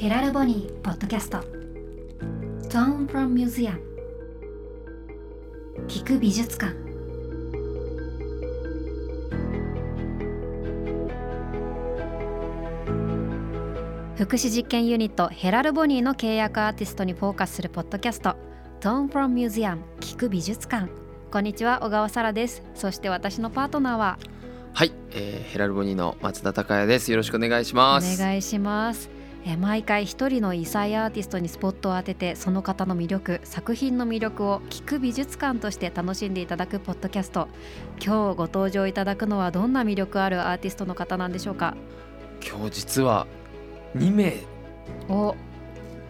ヘラルボニーポッドキャスト。Tone from Museum 聞く美術館。福祉実験ユニットヘラルボニーの契約アーティストにフォーカスするポッドキャスト。Tone from Museum 聞く美術館。こんにちは小川沙羅です。そして私のパートナーは？はい、えーヘラルボニーの松田孝也です。よろしくお願いします。お願いしますえー毎回一人の異彩アーティストにスポットを当ててその方の魅力作品の魅力を聞く美術館として楽しんでいただくポッドキャスト。今日ご登場いただくのはどんな魅力あるアーティストの方なんでしょうか？今日実は2名お。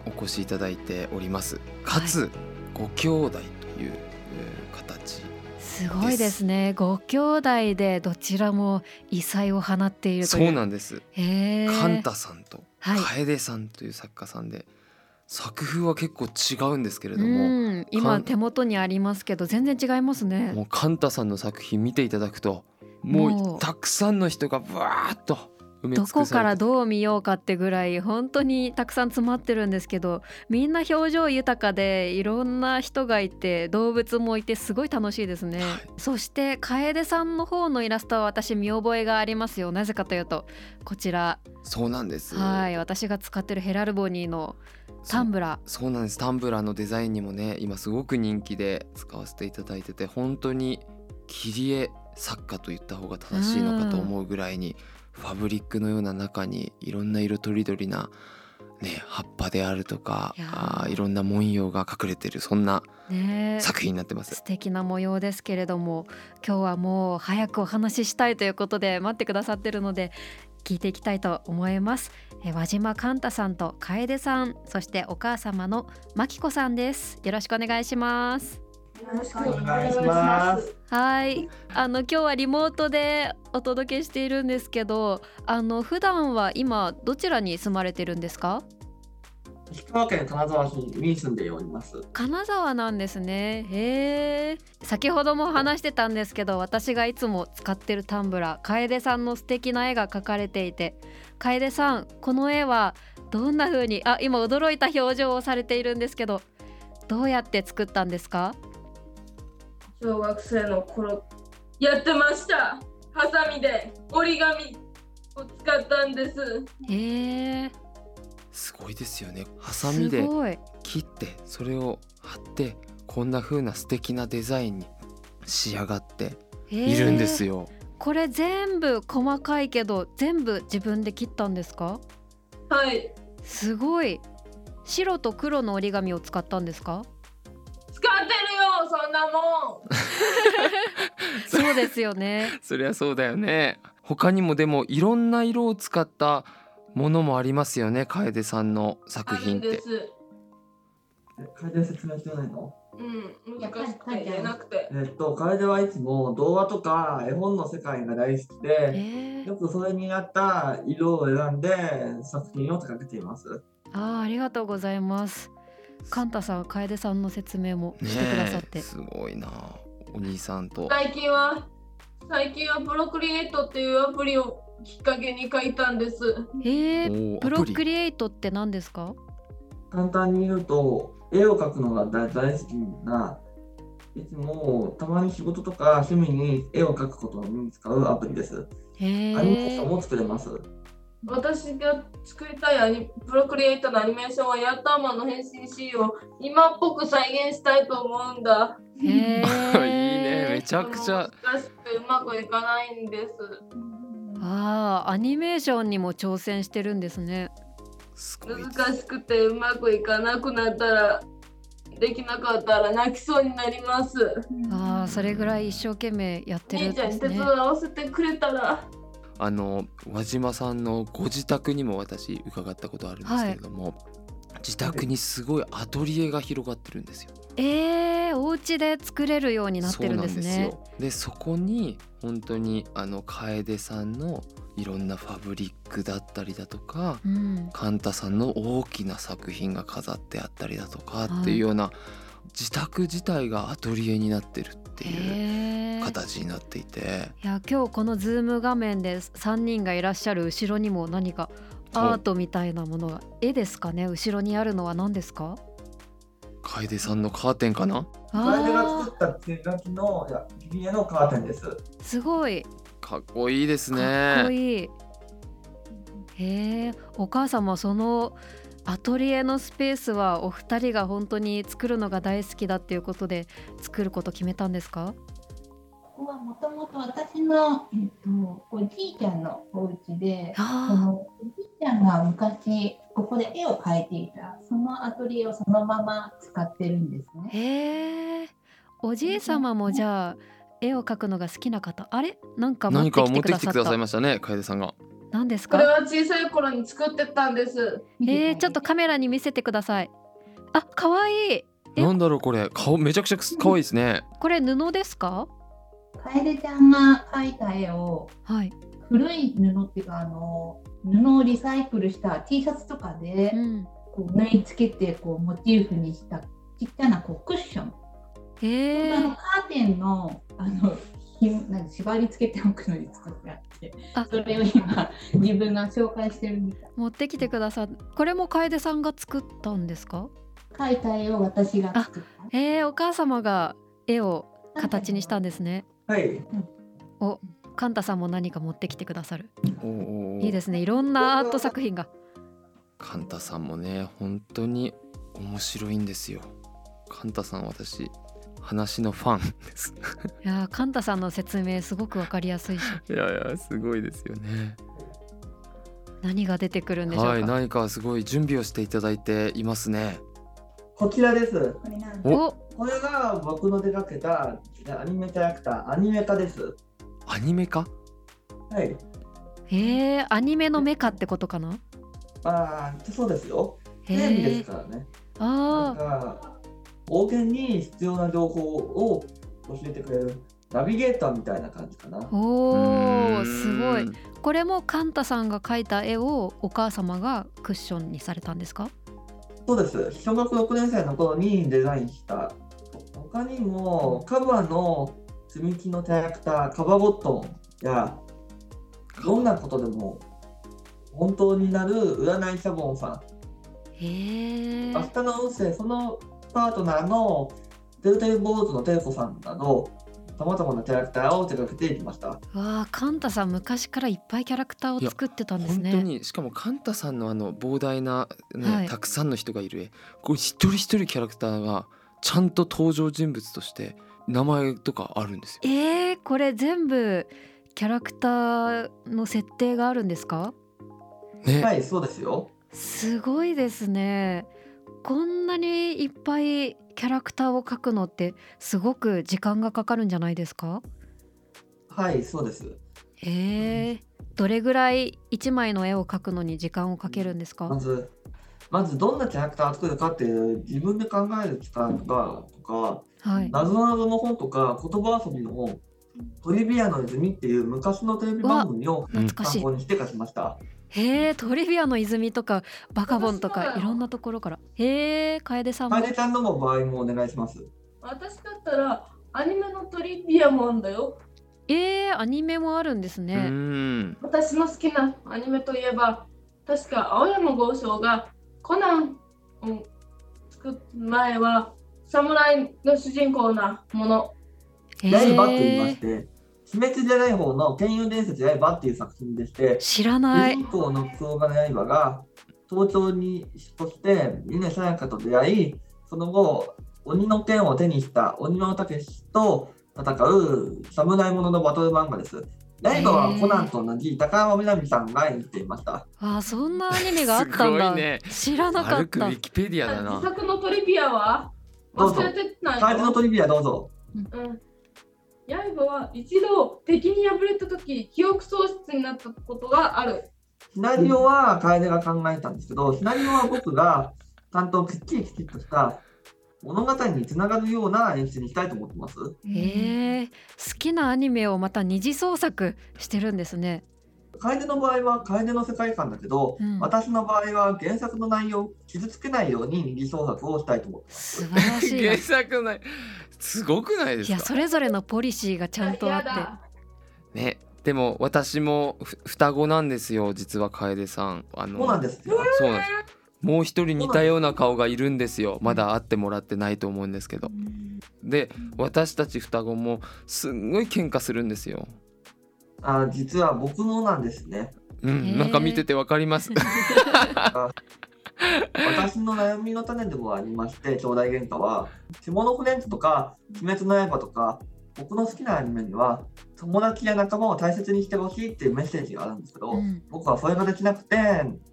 お越しいただいております。かつ、ご兄弟というえー形。す。ごいですね。ご兄弟でどちらも異彩を放っているとそいう。うなんです。へー。カンタさんとはい楓さんという作家さんで、作風は結構違うんですけれども、うん。今手元にありますけど全然違いますね。もうカンタさんの作品見ていただくと、もうたくさんの人がブワーッとどこからどう見ようかってぐらい本当にたくさん詰まってるんですけどみんな表情豊かでいろんな人がいて動物もいてすごい楽しいですね、はい。そして楓さんの方のイラストは私見覚えがありますよ。なぜかというとこちら。そうなんです。はい。私が使ってるヘラルボニーのタンブラそうなんです。タンブラーのデザインにもね今すごく人気で使わせていただいてて本当に切り絵作家と言った方が正しいのかと思うぐらいにファブリックのような中にいろんな色とりどりな、ね、葉っぱであるとかいあーいろんな文様が隠れてるそんなね作品になってます。素。敵な模様ですけれども今日はもう早くお話ししたいということで待ってくださってるので聞いていきたいと思います。え和島寛太さんと楓さんそしてお母様の真紀子さんです。よろしくお願いしますよろしくお願いします。はい。あの今日はリモートでお届けしているんですけどあの普段は今どちらに住まれてるんですか？石川県金沢市に住んでおります。金沢なんですね。へえ。先ほども話してたんですけど私がいつも使ってるタンブラー楓さんの素敵な絵が描かれていて楓さんこの絵はどんな風にあ今驚いた表情をされているんですけどどうやって作ったんですか？小学生の頃やってました。ハサミで折り紙を使ったんです。へえ。すごいですよね。ハサミで切ってそれを貼ってこんな風な素敵なデザインに仕上がっているんですよよ。これ全部細かいけど全部自分で切ったんですか？はい。すごい。白と黒の折り紙を使ったんですか？使ってるよそんなもん。そうですよね。そりゃそうだよね。他にもでもいろんな色を使ったものもありますよね楓さんの作あ品って。るんです。楓説明してないの？うん難しくて言えなくて。えっと、楓はいつも動画とか絵本の世界が大好きえで、ー。よくそれに合った色を選んで作品を手掛けています。あーありがとうございますカンタさん楓さんの説明もしてくださって、すごいなお兄さんと。最近は最近はプロクリエイトっていうアプリをきっかけに書いたんです。えー、おープロクリエイトって何ですか？簡単に言うと、絵を描くのが大大好きな、いつもたまに仕事とか趣味に絵を描くことに使うアプリです。へアニメーシえョンも作れます。私が作りたいアニプロクリエイトのアニメーションはヤッターマンの変身シーンを今っぽく再現したいと思うんだ。いいねめちゃくちゃ。難しくてうまくいかないん。ですあーアニメーションにも挑戦してるんですね。難しくてうまくいかなくなったらできなかったら泣きそうになります。あーそれぐらい一生懸命やってるん兄ちゃん手伝わせてくれたらあの輪島さんのご自宅にも私伺ったことあるんですけれども、自宅にすごいアトリエが広がってるんですよ。えー、お家で作れるようになってるんですね。でそこに本当にあの楓さんのいろんなファブリックだったりだとかうん。カンタさんの大きな作品が飾ってあったりだとかはいっていうような、自宅自体がアトリエになってるっていう形になっていて、いや今日この Zoom 画面で3人がいらっしゃる後ろにも何かアートみたいなものが絵ですかね？後ろにあるのは何ですか？楓さんのカーテンかな？楓があ作った手書きのいのカーテンです。ーすごい。かっこいいですかっこねいい。へえお母様そのアトリエのスペースはお二人が本当に作るのが大好きだっていうことで作ること決めたんですか？ここはもともと私の、えっと、おじいちゃんのお家で、そあのおじいちゃんが昔ここで絵を描いていたそのアトリエをそのまま使ってるんですーね。へえおじい様もじゃあ絵を描くのが好きな方あれ？なんか持っ何てきてくか持ってきてくださったださいましたね楓さんが何ですこれかは小さい頃に作ってたんです。えー、ちょっとカメラに見せてください。あ可愛い。えなんだろうこれ顔めちゃくちゃ可愛いですね。これ布ですか？楓ちゃんが描いた絵をはい、古い布っていうかあの布をリサイクルした T シャツとかでうん、こう縫い付けてこうモチーフにしたちっちゃなこうクッションへえあのカーテンのあのひなんか縛り付けておくのに作ってあってあ。それを今自分が紹介してるみたい。持ってきてくださっこれも楓さんが作ったんですか？描いた絵を私が作った。えー、お母様が絵を形にしたんですね。はい。おカンタさんも何か持ってきてくださる。おいいですね。いろんなアート作品が。カンタさんもね本当に面白いんですよ。カンタさん私話のファンです。いやーカンタさんの説明すごくわかりやすいし。いやいやすごいですよね。何が出てくるんでしょうか、はい何かすごい準備をしていただいていますね。こちらです。おお。これが僕の手掛けたアニメキャラクター、アニメ化です。アニメ化はい。へえアニメのメカってことかな？まあ、そうですよ。テへレビでえすからね。なんあか、冒険に必要な情報を教えてくれるナビゲーターみたいな感じかな。ーおうーーんすごいこれもカンタさんが描いた絵をお母様がクッションにされたんですか？そうです。小学6年生の頃にデザインした。他にも、カバの積み木のキャラクター、カバゴットンや、どんなことでも本当になる占いシャボンさん。へえ明日の運勢、そのパートナーのテルテル坊主のテルコさんなど、さまざまなキャラクターを手掛けていきました。わあカンタさん昔からいっぱいキャラクターを作ってたんです本当ねにしかもカンタさんのあの膨大な、ねはいたくさんの人がいる絵これ一人一人キャラクターがちゃんと登場人物として名前とかあるんですよ。えー、これ全部キャラクターの設定があるんですか？ね、はい、そうですよ。すごいですねこんなにいっぱいキャラクターを描くのってすごく時間がかかるんじゃないですか？はい、そうです。えー、どれぐらい一枚の絵を描くのに時間をかけるんですか？まず、まずどんなキャラクターを作るかっていう自分で考える期間とか、とか、はい。なぞなぞの本とか、言葉遊びの本、トリビアの泉っていう昔のテレビ番組を参考にして書きました。へえトリビアの泉とかバカボンとかいろんなところからへえ楓さんも楓ちゃんのも場合もお願いします。私だったらアニメのトリビアもあんだよ。えー、アニメもあるんですうねん私の好きなアニメといえば、確か青山剛昌がコナンを作る前は侍の主人公なもの。へ刃と言いましえて、死滅じゃない方の剣友伝説刃っていう作品でして、知ら主ない人公の黒金刃が東京に引っ越して峰さやかと出会いその後鬼の剣を手にした鬼の武士と戦う侍者のバトル漫画です。刃はコナンと同じ高山みなみさんが演じていました。あーそんなアニメがあったんだ、ね知らなかった歩くウィキペディアだ自な。作のトリビアは？どうぞ忘れてないカードのトリビアどうぞ。うん。刃は一度敵に敗れた時記憶喪失になったことがある。シナリオは楓が考えたんですけど、シナリオは僕がちゃんときっちりきちっとした物語につながるような演出にしたいと思ってます。へえ好きなアニメをまた二次創作してるんですね楓の場合は楓の世界観だけど、うん。私の場合は原作の内容を傷つけないように二次創作をしたいと思ってます。素晴らしい。な原い作ないすごくないですか？やそれぞれのポリシーがちゃんとあって。ねでも私もふ双子なんですよ実は楓さん。あのそうなんですよ。そうなんです。もう一人似たような顔がいるんですよ。まだ会ってもらってないと思うんですけど。で私たち双子もすんごい喧嘩するんですよあ実は僕もなんですね。うん、なんか見ててわかります。私の悩みの種でもありまして、兄弟喧嘩は、下のフレンズとか、鬼滅の刃とか、僕の好きなアニメには、友達や仲間を大切にしてほしいっていうメッセージがあるんですけど、うん。僕はそれができなくて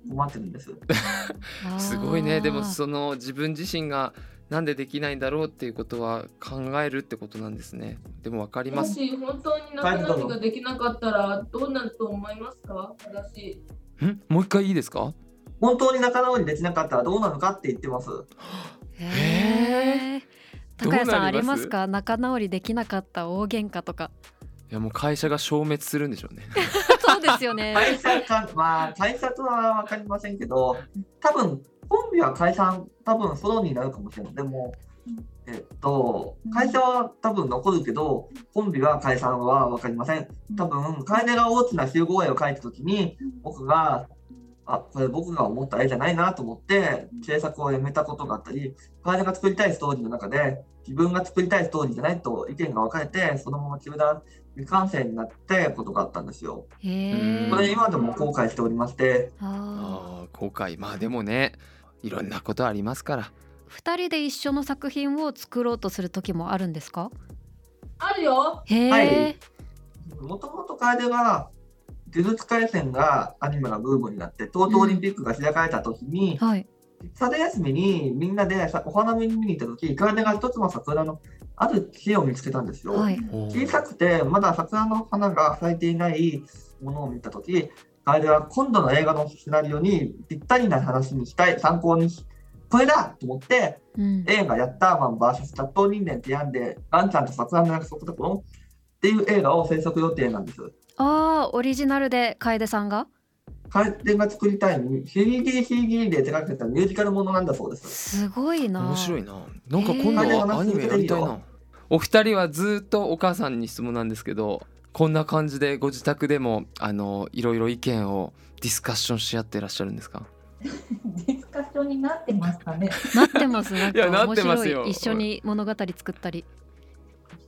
困ってるんです。すごいね。でもその自分自身がなんでできないんだろうっていうことは考えるってことなんですね。でもわかります。もし本当に仲直りができなかったらどうなると思いますか？私。ん？もう一回いいですか？本当に仲直りできなかったらどうなのかって言ってます。へえ高谷さんありますか？仲直りできなかった大喧嘩とか。いやもう会社が消滅するんでしょうね。そうですよね。会社か、まあ、会社とは分かりませんけど、多分コンビは解散、多分ソロになるかもしれない。でも、えっと、会社は多分残るけど、コンビは解散は分かりません。多分、楓が大きな集合絵を描いたときに、僕が、あ、これ僕が思った絵じゃないなと思って、制作をやめたことがあったり、楓が作りたいストーリーの中で、自分が作りたいストーリーじゃないと意見が分かれて、そのまま中断、未完成になってことがあったんですよ。これ今でも後悔しておりまして、ああー後悔。まあでもねいろんなことありますから。ー二人で一緒の作品を作ろうとする時もあるんですか？あるよ。へい。もともと楓は、呪術廻戦がアニメがブームになって、東京オリンピックが開かれた時に、はい。春休みにみんなでさお花見に見に行った時、楓が一つの桜のある木を見つけたんですよ。はい。小さくて、まだ桜の花が咲いていないものを見たとき、楓は今度の映画のシナリオにぴったりな話にしたい、参考にし、これだと思って、うん。映画やったーマン VS 雑踏人間ってやんで、ガンちゃんと桜の約束だとっていう映画を制作予定なんです。あーオリジナルで楓さんが？楓が作りたい 3DCG で手掛けたミュージカルものなんだそうです。すごいな。面白いな。なんか今度はアニメやりたいな。お二人はずっとお母さんに質問なんですけどこんな感じでご自宅でもあのいろいろ意見をディスカッションし合ってらっしゃるんですか？ディスカッションになってますかね？なってます なんいやなか面ってますよ。白い。一緒に物語作ったり。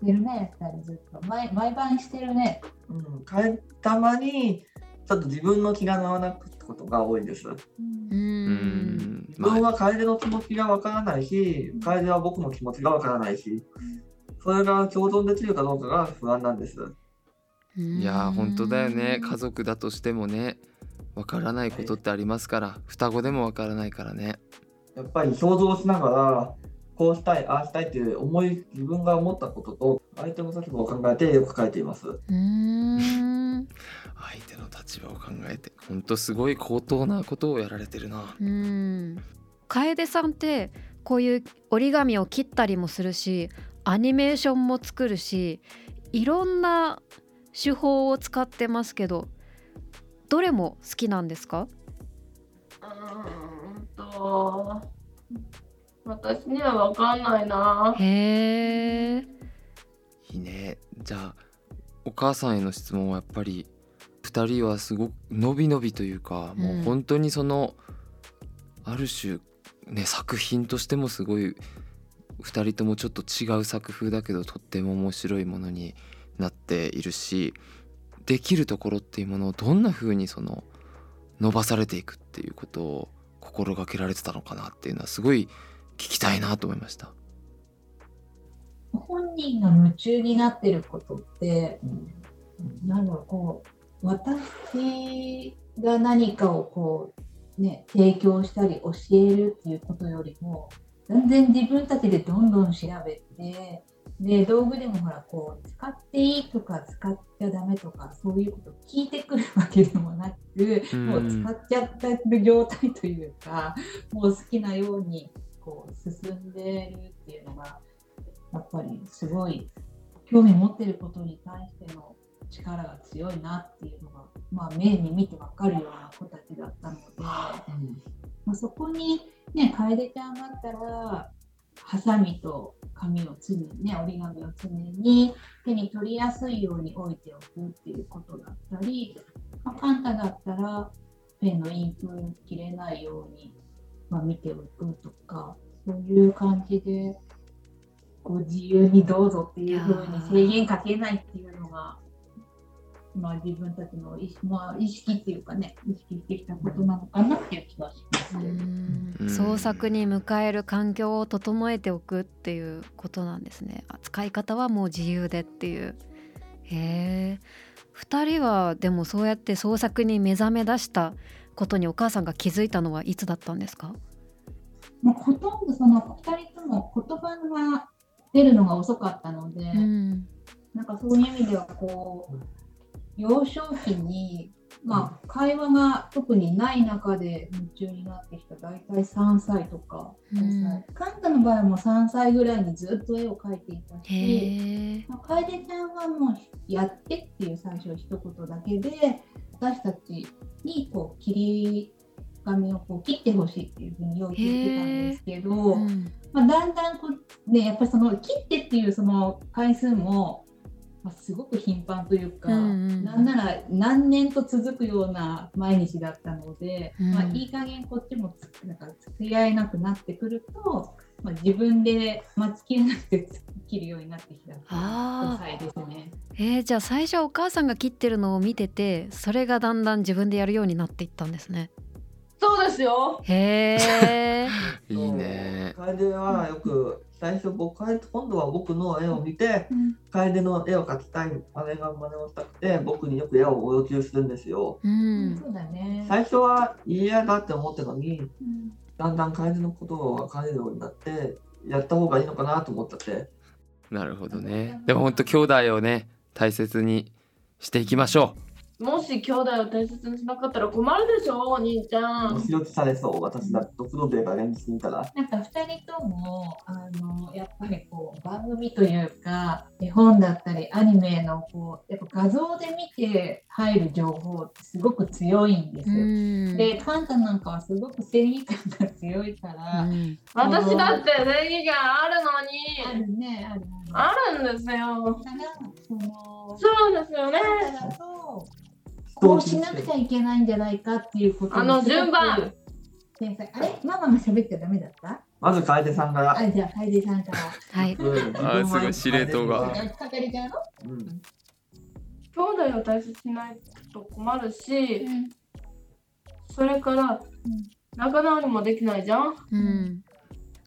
してるね、二人ずっと。毎毎晩してるね。うん、楓たまにちょっと自分の気が乗らなくってことが多いです。うん。自分まあは楓の気持ちがわからないし、楓は僕の気持ちがわからないし、それが共存できるかどうかが不安なんです。いやー本当だよね。家家族だとしてもねわからないことってありますから双子でもわからないからね。やっぱり想像しながら、こうしたい、ああしたいっていう思い、自分が思ったことと、相手の立場を考えてよく書いています。うーん。相手の立場を考えて本当すごい高等なことをやられてるな。うん。楓さんってこういう折り紙を切ったりもするしアニメーションも作るしいろんな手法を使ってますけどどれも好きなんですか？うーんと。私には分かんないな。へえいいねじゃあお母さんへの質問はやっぱり2人はすごく伸び伸びというか、もう本当にそのある種ね作品としてもすごい2人ともちょっと違う作風だけどとっても面白いものになっているしできるところっていうものをどんな風にその伸ばされていくっていうことを心がけられてたのかなっていうのはすごい聞きたいなと思いました。本人が夢中になってることって、なんだろう、こう、私が何かをこう、ね、提供したり教えるっていうことよりも、全然自分たちでどんどん調べて、で、道具でもほら、こう、使っていいとか使っちゃダメとか、そういうことを聞いてくるわけでもなく、うん。もう使っちゃってる状態というか、もう好きなようにこう進んでるっていうのが、やっぱりすごい興味持ってることに対しての力が強いなっていうのが、まあ、目に見てわかるような子たちだったので、まあ、そこにね、楓ちゃんだったら、ハサミと紙を常にね折り紙を常に手に取りやすいように置いておくっていうことだったり、まあ、カンタだったらペンのインク切れないように、まあ、見ておくとかそういう感じでこう自由にどうぞっていうふうに制限かけないっていうのが、まあ、自分たちの意識,、まあ、意識っていうかね意識してきたことなのかなっていう気創作に迎える環境を整えておくっていうことなんですね。扱い方はもう自由でっていう。へえ。2人はでもそうやって創作に目覚め出したことにお母さんが気づいたのはいつだったんですか？もうほとんどその2人とも言葉が出るのが遅かったので、うん。なんかそういう意味ではこう幼少期に、まあ、会話が特にない中で夢中になってきた大体3歳とか。5歳、カンタの場合も3歳ぐらいにずっと絵を描いていたし、まあ、楓ちゃんはもうやってっていう最初一言だけで私たちにこう切り紙をこう切ってほしいっていうふうに要求してたんですけど、うん。まあ、だんだんこう、ね、やっぱりその切ってっていうその回数も、まあ、すごく頻繁というか、うんうんなんなら何年と続くような毎日だったので、うん。まあ、いい加減こっちもつなんか付き合えなくなってくると、まあ、自分で待ちきれなくて切るようになってきたあ5歳ですね。えー、じゃあ最初はお母さんが切ってるのを見ててそれがだんだん自分でやるようになっていったんですねそうですよ。へえ いいね。楓はよく最初僕今度は僕の絵を見てうん。楓の絵を描きたいあれが真似をしたくて僕によく絵を要求するんですよ。うん。そうだね。最初は嫌だって思ってたのにうん。だんだん楓のことを分かるようになってやった方がいいのかなと思ったって。なるほどね。でも本当兄弟をね大切にしていきましょもし兄弟を大切にしなかったら困るでしょ、お兄ちゃん。後ろされそう私だってドクロベが現実にいたらなんか2人ともあのやっぱりこう番組というか絵本だったりアニメのこうやっぱ画像で見て入る情報ってすごく強いんですうよ。んでカンタなんかはすごく正義感が強いから、うん私だって正義感あるあのに。るねあるある。あるんですよ。だからそのそうですよね。こうしなくちゃいけないんじゃないかっていうことにあの順番。天才あれ？ママが喋っちゃダメだった？まず楓さんから。あじゃあ楓さんから。はい。うん。あーすごい司令塔が。係ちゃんの？うん。兄弟を大切にしないと困るし、それから仲直りもできないじゃん。うん。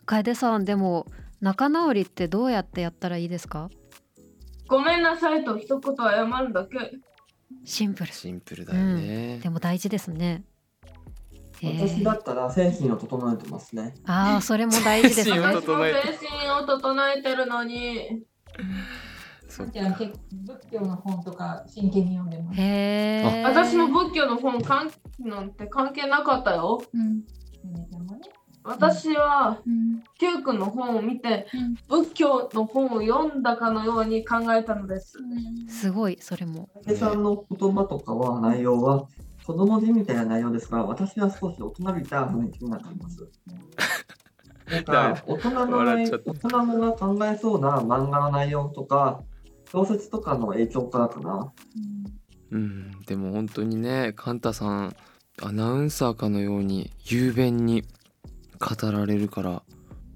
楓さんでも仲直りってどうやってやったらいいですか？ごめんなさいと一言謝るだけ。シンプル。うシンプルだよね、でも大事ですね。私だったら精神を整えてますね。ああそれも大事です。精神をね精神を整えてるのに。そっじゃあ結構仏教の本とか真剣に読んでます。へえ私も仏教の本関なんて関係なかったよ。うん。私はうん。Q 君の本を見てうん。仏教の本を読んだかのように考えたのです。すごいそれも。楓さんの言葉とかは内容は子供字みたいな内容ですが私は少し大人びた雰囲気になっています。なんか 大人の内笑っちゃった。大人のが考えそうな漫画の内容とか小説とかの影響からかなうん。でも本当にねカンタさんアナウンサーかのように雄弁に語られるから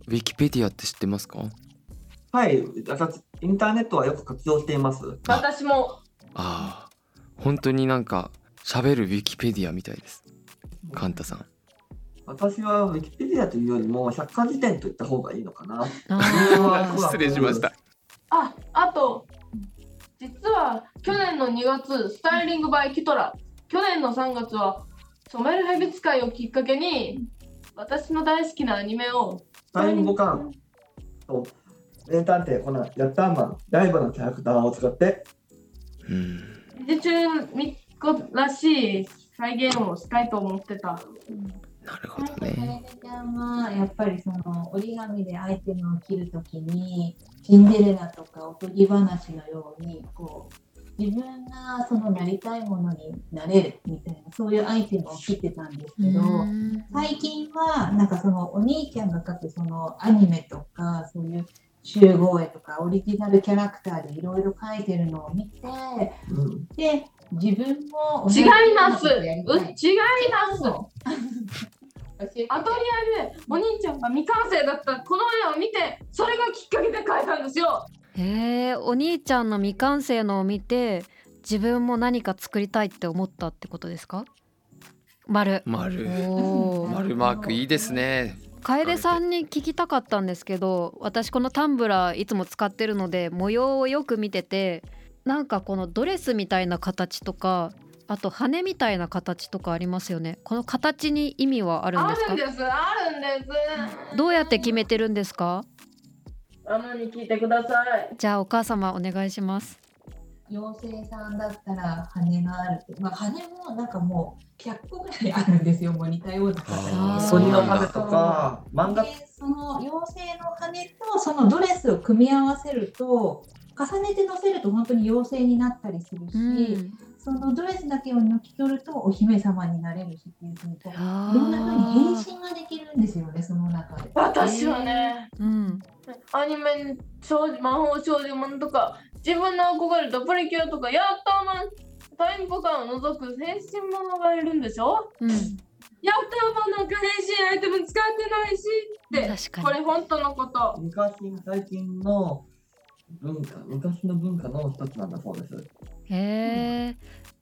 ウィキペディアって知ってますか？はい私インターネットはよく活用しています。私も。ああ本当になんか喋るウィキペディアみたいです。カンタさん。私はウィキペディアというよりも百科事典と言った方がいいのかな。失礼しました。ああと実は去年の2月スタイリングバイキトラ。去年の3月は染めるヘビ使いをきっかけに私の大好きなアニメをスタインボカン。と名探偵コナンヤッターマンライバルのキャラクターを使って。うん美中みこらしい再現をしたいと思ってた。なるほどね。楓ちゃんはやっぱりその折り紙でアイテムを切るときにシンデレラとかおとぎ話のようにこう自分がそのなりたいものになれるみたいなそういうアイテムを切ってたんですけど、うん。最近はなんかそのお兄ちゃんが描くそのアニメとかそういう集合絵とかオリジナルキャラクターでいろいろ描いてるのを見てうんで自分も同違います。違います。アトリエでお兄ちゃんが未完成だったこの絵を見てそれがきっかけで描いたんですよへえお兄ちゃんの未完成のを見て自分も何か作りたいって思ったってことですか？丸。丸。丸マークいいですね。楓さんに聞きたかったんですけど私このタンブラーいつも使ってるので模様をよく見ててなんかこのドレスみたいな形とかあと羽みたいな形とかありますよね。この形に意味はあるんあですか？るんですあるんです。どうやって決めてるんですか？ママに聞いてください。じゃあお母様お願いします。妖精さんだったら羽があるまあ、羽もなんかもう100個ぐらいあるんですよ、もう似たような形あー。鳥の羽とか。漫画。でその妖精の羽とそのドレスを組み合わせると重ねて乗せると本当に妖精になったりするし、うんそのドレスだけを抜き取るとお姫様になれるしっていうふうにいあろんなふうに変ー身ができるんですよねその中で。私はねうん。アニメ少女魔法少女ものとか自分の憧れたプリキュアとかやっとマンタイムボタンを除く変身者がいるんでしょ？うん。やったもなんか変身アイテム使ってないしって確かに。これ本当のこと。昔最近の文化昔の文化の一つなんだそうですへえ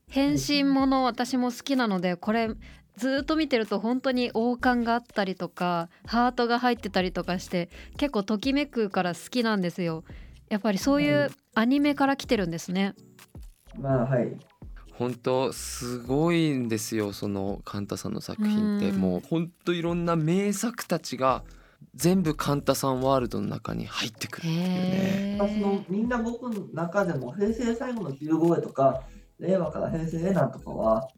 変身もの私も好きなのでこれずーっと見てると本当に王冠があったりとかハートが入ってたりとかして結構ときめくから好きなんですよ。やっぱりそういうアニメから来てるんですね。まあはい。本当すごいんですよそのカンタさんの作品って。うん。もう本当いろんな名作たちが全部カンタさんワールドの中に入ってくるっていうね。へ私のえみんな僕の中でも平成最後の15絵とか令和から平成絵なんとかは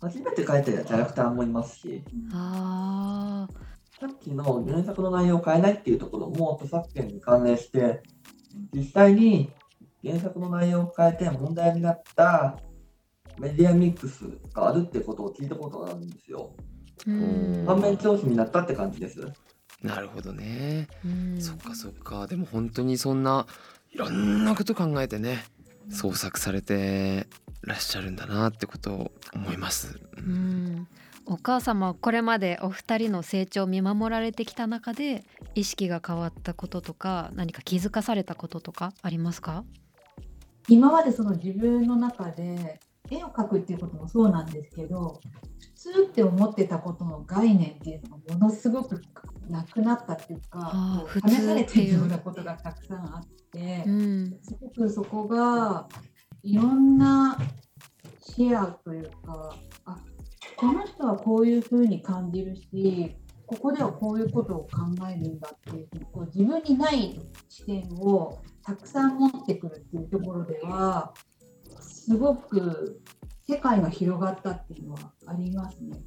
初めて描いたキャラクターもいますしあさっきの原作の内容を変えないっていうところも著作権に関連して実際に原作の内容を変えて問題になったメディアミックスがあるってことを聞いたことがあるんですよ。ーうん反面教師になったって感じです。なるほどね。うんそっかそっかでも本当にそんないろんなこと考えてね創作されてらっしゃるんだなってことを思います。うんお母様はこれまでお二人の成長を見守られてきた中で意識が変わったこととか何か気づかされたこととかありますか？今までその自分の中で絵を描くっていうこともそうなんですけど普通って思ってたことの概念っていうのがものすごくなくなったっていうか試されているようなことがたくさんあってうん。すごくそこがいろんな視野というかあこの人はこういうふうに感じるしここではこういうことを考えるんだっていうこう自分にない視点をたくさん持ってくるっていうところではすごく世界が広がったっていうのはありますね。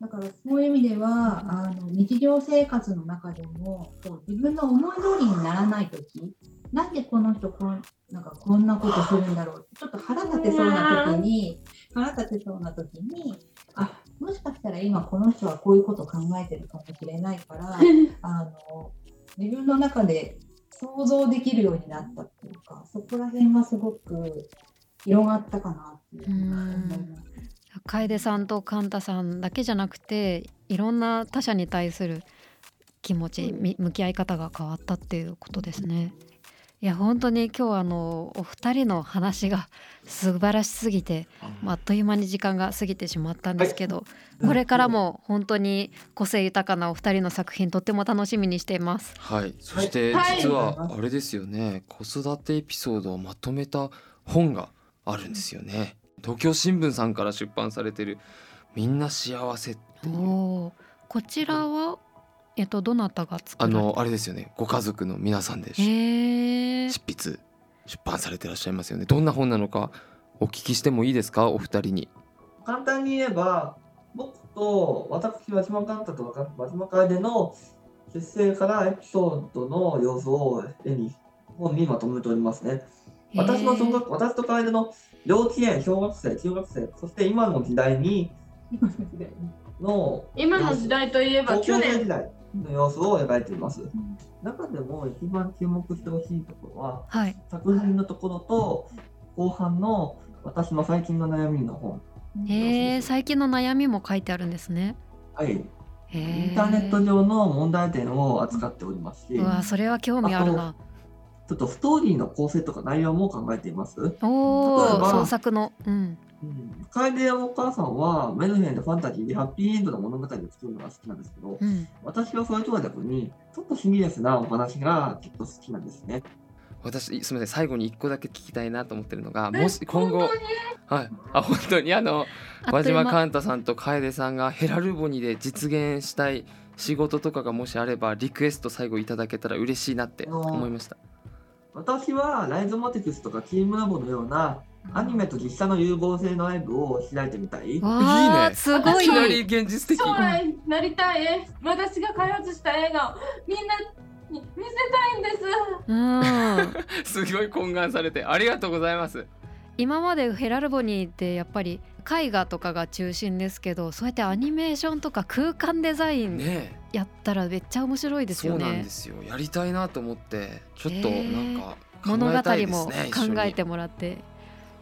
だだからそういう意味ではあの日常生活の中でもこう自分の思い通りにならない時なんでこの人こんなんかこんなことするんだろうってちょっと腹立てそうな時に腹立てそうな時にあもしかしたら今この人はこういうことを考えてるかもしれないから あの自分の中で想像できるようになったっていうかそこら辺がすごく広がったかなっていう思います。楓さんとカンタさんだけじゃなくていろんな他者に対する気持ち向き合い方が変わったっていうことですね。いや本当に今日はあのお二人の話が素晴らしすぎて、まあ、あっという間に時間が過ぎてしまったんですけど、これからも本当に個性豊かなお二人の作品とっても楽しみにしています。はい、そしてはい。実はあれですよね、子育てエピソードをまとめた本があるんですよね。東京新聞さんから出版されてるみんな幸せっていう。こちらはえっとどなたが作あのあれですよね。ご家族の皆さんでえ。執筆出版されてらっしゃいますよね。どんな本なのかお聞きしてもいいですか？お二人に。簡単に言えば、僕と私、和島寛太と和島楓の結成からエピソードの様子を絵に、本にまとめておりますね。私の小学私と楓の幼稚園、小学生、中学生、そして今の時代に今の時代に。の今の時代といえば去年。生時代の様子を描いています。中でも一番注目してほしいところははい。作品のところと後半の私の最近の悩みの本。へえ最近の悩みも書いてあるんですね。はい、へインターネット上の問題点を扱っておりますし、うわそれは興味あるな。ちょっとストーリーの構成とか内容も考えています。おお創作の。うんうん、楓やお母さんはメルヘンでファンタジーでハッピーエンドの物語を作るのが好きなんですけど、うん。私はそれとは逆にちょっとシリアスなお話が結構好きなんですね。私すみません最後に一個だけ聞きたいなと思ってるのがえもし今後本当に？はい。あ本当に？あの和島カンタさんと楓さんがヘラルボニで実現したい仕事とかがもしあればリクエスト最後いただけたら嬉しいなって思いました。私はライゾマティクスとかチームラボのようなアニメと実写の融合性のライブを開いてみたい？わいいあね。すごい。いきなり現実的。将来なりたい。私が開発した映画を。みんなに見せたいんです。うん。すごい懇願されてありがとうございます。今までヘラルボニーってやっぱり絵画とかが中心ですけどそうやってアニメーションとか空間デザインねやったらめっちゃ面白いですよそうなんねですよ。やりたいなと思ってちょっとなんか物語考えたいですも考えてもらって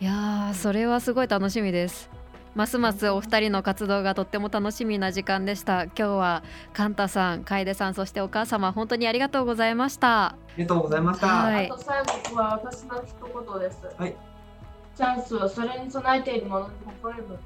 いやーそれはすごい楽しみですますますお二人の活動がとっても楽しみな時間でした今日はカンタさん楓さんそしてお母様本当にありがとうございましたありがとうございました。はいあと最後は私の一言です。はい。チャンスはそれに備えているものに微笑む。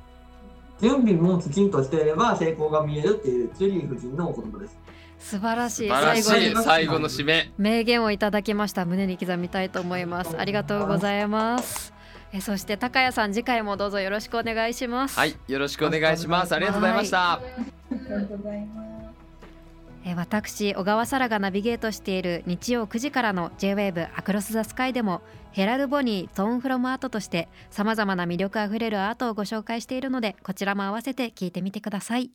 準備もきちんとしていれば成功が見えるっていうジュリー夫人のお言葉です。素晴らしい最後最後の締め名言をいただきました胸に刻みたいと思いますありがとうございますえそして高谷さん次回もどうぞよろしくお願いします。はいよろしくお願いします。ありがとうございました。ありがとうござい。ます。えー私小川沙羅がナビゲートしている日曜9時からの J-WAVE アクロス・ザ・スカイでもヘラル・ボニートーン・フロム・アートとしてさまざまな魅力あふれるアートをご紹介しているのでこちらも合わせて聞いてみてください。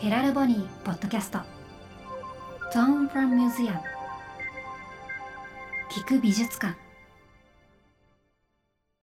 ヘラル・ボニーポッドキャスト。トーン・フロム・ミュージアム聞く美術館